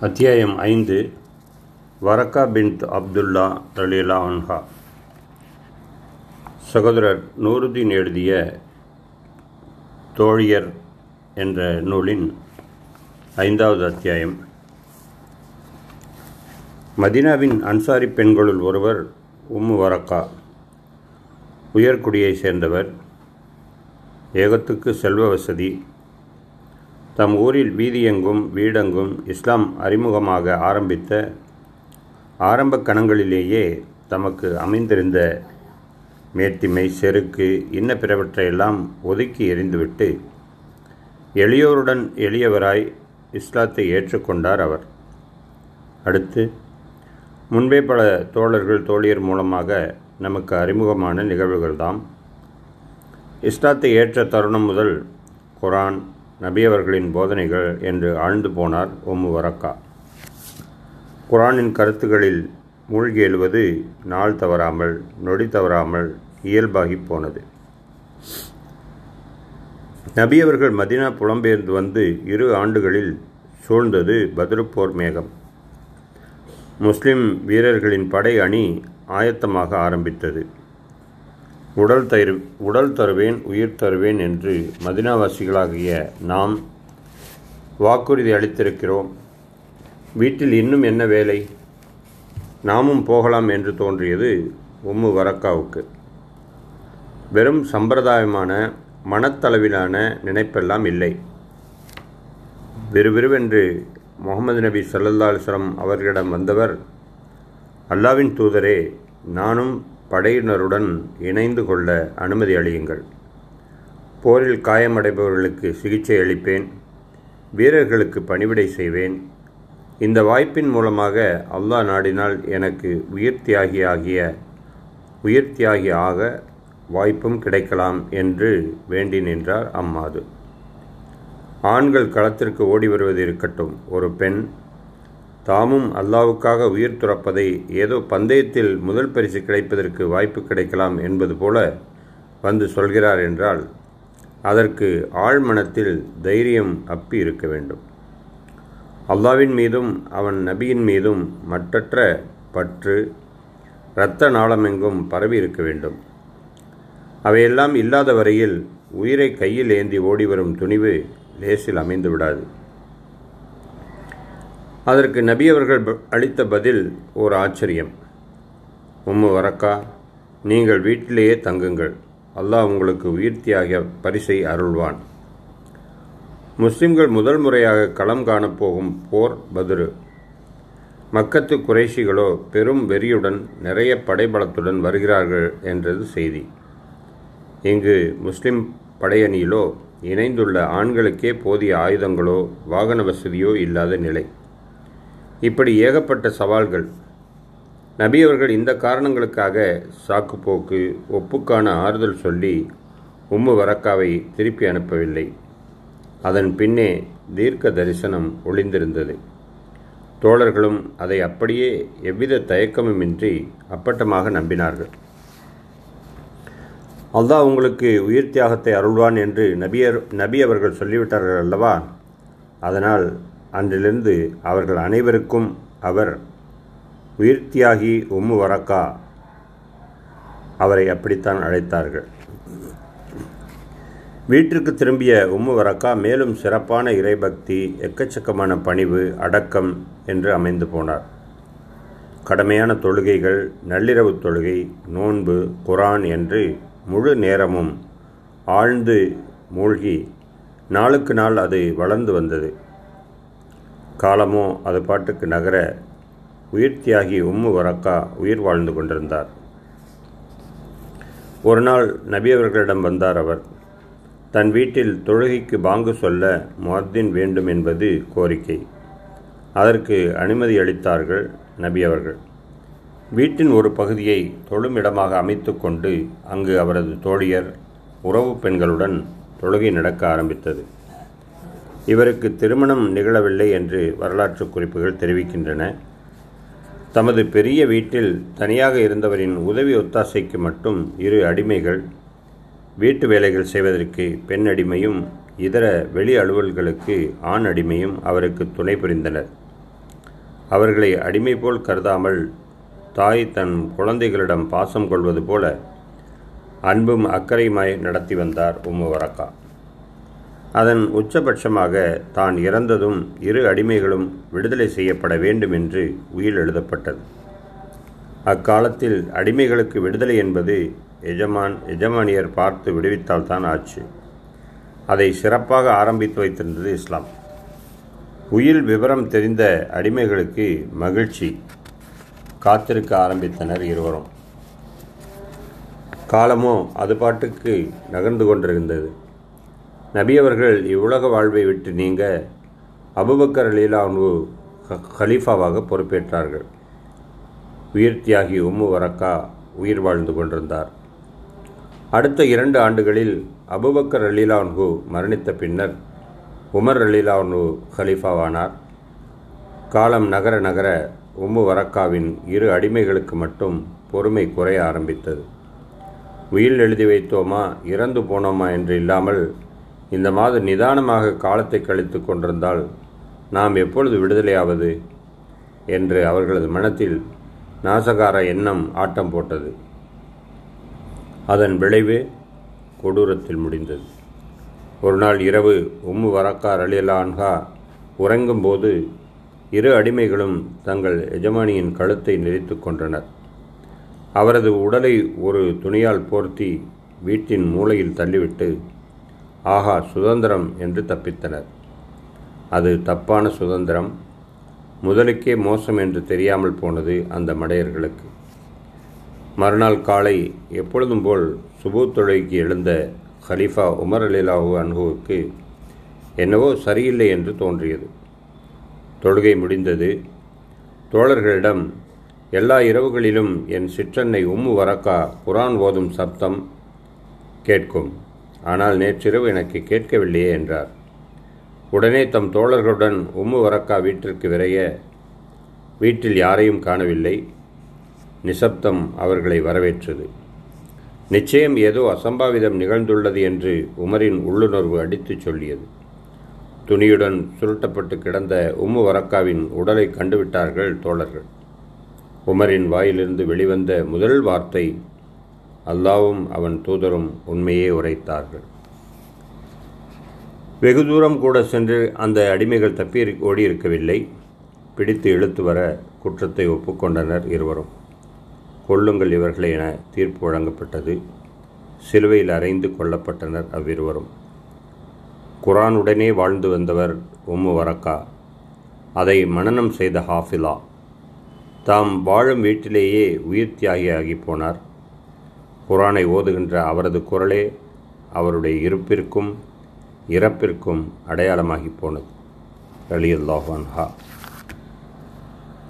அத்தியாயம் ஐந்து. வரக்கா பின்த் அப்துல்லா தலீலா அன்ஹா. சகோதரர் நூருதீன் எழுதிய தோழியர் என்ற நூலின் ஐந்தாவது அத்தியாயம். மதினாவின் அன்சாரி பெண்களுள் ஒருவர் உம்மு வரக்கா உயர்குடியைச் சேர்ந்தவர். ஏகத்துக்கு செல்வ வசதி தம் ஊரில் வீதியெங்கும் வீடெங்கும் இஸ்லாம் அறிமுகமாக ஆரம்பித்த ஆரம்ப கணங்களிலேயே தமக்கு அமைந்திருந்த மேட்டிமை செருக்கு இன்ன பிறவற்றையெல்லாம் ஒதுக்கி எறிந்துவிட்டு எளியோருடன் எளியவராய் இஸ்லாத்தை ஏற்றுக்கொண்டார் அவர். அடுத்து முன்பே பல தோழர்கள் தோழியர் மூலமாக நமக்கு அறிமுகமான நிகழ்வுகள்தாம். இஸ்லாத்தை ஏற்ற தருணம் முதல் குரான் நபியவர்களின் போதனைகள் என்று ஆழ்ந்து போனார் ஒம்மு வரக்கா. குரானின் கருத்துகளில் மூழ்கி எழுவது நாள் தவறாமல் நொடி தவறாமல் இயல்பாகி போனது. நபியவர்கள் மதினா புலம்பெயர்ந்து வந்து இரு ஆண்டுகளில் சூழ்ந்தது பதிருப்போர் மேகம். முஸ்லிம் வீரர்களின் படை அணி ஆயத்தமாக ஆரம்பித்தது. உடல் தரு உடல் தருவேன் உயிர் தருவேன் என்று மதினாவாசிகளாகிய நாம் வாக்குறுதி அளித்திருக்கிறோம். வீட்டில் இன்னும் என்ன வேலை? நாமும் போகலாம் என்று தோன்றியது உம்மு வரக்காவுக்கு. வெறும் சம்பிரதாயமான மனத்தளவிலான நினைப்பெல்லாம் இல்லை. விறுவிறுவென்று முகமது நபி சல்லல்லா அவர்களிடம் வந்தவர் அல்லாவின் தூதரே நானும் படையினருடன் இணைந்து கொள்ள அனுமதி அளியுங்கள். போரில் காயமடைபவர்களுக்கு சிகிச்சை அளிப்பேன். வீரர்களுக்கு பணிவிடை செய்வேன். இந்த வாய்ப்பின் மூலமாக அல்லாஹ் நாடினால் எனக்கு உயிர் தியாகி ஆகிய உயிர் தியாகி ஆக வாய்ப்பும் கிடைக்கலாம் என்று வேண்டி நின்றார் அம்மாது. ஆண்கள் களத்திற்கு ஓடி வருவது இருக்கட்டும். ஒரு பெண் தாமும் அல்லாவுக்காக உயிர் துறப்பதை ஏதோ பந்தயத்தில் முதல் பரிசு கிடைப்பதற்கு வாய்ப்பு கிடைக்கலாம் என்பது போல வந்து சொல்கிறார் என்றால் அதற்கு ஆழ்மனத்தில் தைரியம் அப்பி இருக்க வேண்டும். அல்லாவின் மீதும் அவன் நபியின் மீதும் மற்றற்ற பற்று இரத்த நாளமெங்கும் பரவி இருக்க வேண்டும். அவையெல்லாம் இல்லாத வரையில் உயிரை கையில் ஏந்தி ஓடி வரும் துணிவு லேசில் அமைந்து விடாது அதற்கு நபி அவர்கள் அளித்த பதில் ஒரு ஆச்சரியம். உம்மு வரக்கா நீங்கள் வீட்டிலேயே தங்குங்கள். அல்லாஹ் உங்களுக்கு உயிர்த்தியாகிய பரிசை அருள்வான். முஸ்லிம்கள் முதல் முறையாக களம் காணப்போகும் போர் பதிரு. மக்கத்து குறைஷிகளோ பெரும் வெறியுடன் நிறைய படைபலத்துடன் வருகிறார்கள் என்றது செய்தி. இங்கு முஸ்லிம் படையணியிலோ இணைந்துள்ள ஆண்களுக்கே போதிய ஆயுதங்களோ வாகன வசதியோ இல்லாத நிலை. இப்படி ஏகப்பட்ட சவால்கள். நபி அவர்கள் இந்த காரணங்களுக்காக சாக்குப்போக்கு ஒப்புக்கான ஆறுதல் சொல்லி உம்மு வரக்காவை திருப்பி அனுப்பவில்லை. அதன் பின்னே தீர்க்க தரிசனம் ஒளிந்திருந்தது. தோழர்களும் அதை அப்படியே எவ்வித தயக்கமுமின்றி அப்பட்டமாக நம்பினார்கள். அல்லாஹ் உங்களுக்கு உயிர் தியாகத்தை அருள்வான் என்று நபியர் நபி அவர்கள் சொல்லிவிட்டார்கள் அல்லவா? அதனால் அன்றிலிருந்து அவர்கள் அனைவருக்கும் அவர் உயிர்த்தியாகி உம்மு வரக்கா அவரை அப்படித்தான் அழைத்தார்கள். வீட்டிற்கு திரும்பிய உம்மு வரக்கா மேலும் சிறப்பான இறைபக்தி எக்கச்சக்கமான பணிவு அடக்கம் என்று அமைந்து போனார். கடமையான தொழுகைகள் நள்ளிரவு தொழுகை நோன்பு குரான் என்று முழு நேரமும் ஆழ்ந்து மூழ்கி நாளுக்கு நாள் அது வளர்ந்து வந்தது. காலமோ அது பாட்டுக்கு நகர உயிர் தியாகி உம்மு வரக்கா உயிர் வாழ்ந்து கொண்டிருந்தார். ஒரு நாள் நபி அவர்களிடம் வந்தார் அவர். தன் வீட்டில் தொழுகைக்கு பாங்கு சொல்ல முஹத்தின் வேண்டும் என்பது கோரிக்கை. அதற்கு அனுமதி அளித்தார்கள் நபி அவர்கள். வீட்டின் ஒரு பகுதியை தொழுமிடமாக அமைத்து கொண்டு அங்கு அவரது தோழியர் உறவு பெண்களுடன் தொழுகை நடக்க ஆரம்பித்தது. இவருக்கு திருமணம் நிகழவில்லை என்று வரலாற்று குறிப்புகள் தெரிவிக்கின்றன. தமது பெரிய வீட்டில் தனியாக இருந்தவரின் உதவி ஒத்தாசைக்கு மட்டும் இரு அடிமைகள் வீட்டு வேலைகள் செய்வதற்கு பெண் அடிமையும் இதர வெளி அலுவல்களுக்கு ஆண் அடிமையும் அவருக்கு துணை புரிந்தனர். அவர்களை அடிமை போல் கருதாமல் தாய் தன் குழந்தைகளிடம் பாசம் கொள்வது போல அன்பும் அக்கறையுமாய் நடத்தி வந்தார் உம்மு வரக்கா. அதன் உச்சபட்சமாக தான் இறந்ததும் இரு அடிமைகளும் விடுதலை செய்யப்பட வேண்டும் என்று உயிர் எழுதப்பட்டது. அக்காலத்தில் அடிமைகளுக்கு விடுதலை என்பது எஜமான் எஜமானியர் பார்த்து விடுவித்தால்தான் ஆச்சு. அதை சிறப்பாக ஆரம்பித்து வைத்திருந்தது இஸ்லாம். உயில் விவரம் தெரிந்த அடிமைகளுக்கு மகிழ்ச்சி. காத்திருக்க ஆரம்பித்தனர் இருவரும். காலமோ அது பாட்டுக்கு நகர்ந்து கொண்டிருந்தது. நபி அவர்கள் இவ்வுலக வாழ்வை விட்டு நீங்க அபுபக்கர் லீலானு ஹலீஃபாவாக பொறுப்பேற்றார்கள். உயிர் தியாகி உம்மு வரக்கா உயிர் வாழ்ந்து கொண்டிருந்தார். அடுத்த இரண்டு ஆண்டுகளில் அபுபக்கர் அலீலான்ஹு மரணித்த பின்னர் உமர் அலீலான்ஹு ஹலீஃபாவானார் காலம் நகர நகர உம்மு வரக்காவின் இரு அடிமைகளுக்கு மட்டும் பொறுமை குறைய ஆரம்பித்தது. உயில் எழுதி வைத்தோமா இறந்து போனோமா என்று இல்லாமல் இந்த மாதம் நிதானமாக காலத்தை கழித்து கொண்டிருந்தால் நாம் எப்பொழுது விடுதலையாவது? என்று அவர்களது மனத்தில் நாசகார எண்ணம் ஆட்டம் போட்டது. அதன் விளைவு கொடூரத்தில் முடிந்தது. ஒரு நாள் இரவு உம்மு வரக்கார் அலியலான்ஹா உறங்கும்போது இரு அடிமைகளும் தங்கள் எஜமானியின் கழுத்தை நெறித்து கொண்டனர் அவரது உடலை ஒரு துணியால் போர்த்தி வீட்டின் மூலையில் தள்ளிவிட்டு ஆஹா சுதந்திரம் என்று தப்பித்தனர். அது தப்பான சுதந்திரம். முதலுக்கே மோசம் என்று தெரியாமல் போனது அந்த மடையர்களுக்கு. மறுநாள் காலை எப்பொழுதும் போல் சுபு தொழுகைக்கு எழுந்த ஹலீஃபா உமர் அலிலாஹு அன்ஹுவுக்கு என்னவோ சரியில்லை என்று தோன்றியது. தொழுகை முடிந்தது. தோழர்களிடம் எல்லா இரவுகளிலும் என் சிற்றன்னை உம்மு வரக்கா குரான் ஓதும் சப்தம் கேட்கும். ஆனால் நேற்றிரவு எனக்கு கேட்கவில்லையே என்றார். உடனே தம் தோழர்களுடன் உம்மு வரக்கா வீட்டிற்கு விரைய வீட்டில் யாரையும் காணவில்லை. நிசப்தம் அவர்களை வரவேற்றது. நிச்சயம் ஏதோ அசம்பாவிதம் நிகழ்ந்துள்ளது என்று உமரின் உள்ளுணர்வு அடித்துச் சொல்லியது. துணியுடன் சுருட்டப்பட்டு கிடந்த உம்மு வரக்காவின் உடலை கண்டுவிட்டார்கள் தோழர்கள். உமரின் வாயிலிருந்து வெளிவந்த முதல் வார்த்தை அல்லாவும் அவன் தூதரும் உண்மையே உரைத்தார்கள். வெகு தூரம் கூட சென்று அந்த அடிமைகள் தப்பி ஓடியிருக்கவில்லை பிடித்து இழுத்து வர குற்றத்தை ஒப்புக்கொண்டனர் இருவரும். கொள்ளுங்கள் இவர்களை என தீர்ப்பு வழங்கப்பட்டது. சிலுவையில் அறைந்து கொல்லப்பட்டனர் அவ்விருவரும். குரானுடனே வாழ்ந்து வந்தவர் உம்மு வரக்கா. அதை மனனம் செய்த ஹாஃபிலா. தாம் வாழும் வீட்டிலேயே உயிர் தியாகியாகி போனார். குரானை ஓதுகின்ற அவரது குரலே அவருடைய இருப்பிற்கும் இறப்பிற்கும் அடையாளமாகி போனது. அலி அல்லாஹான்ஹா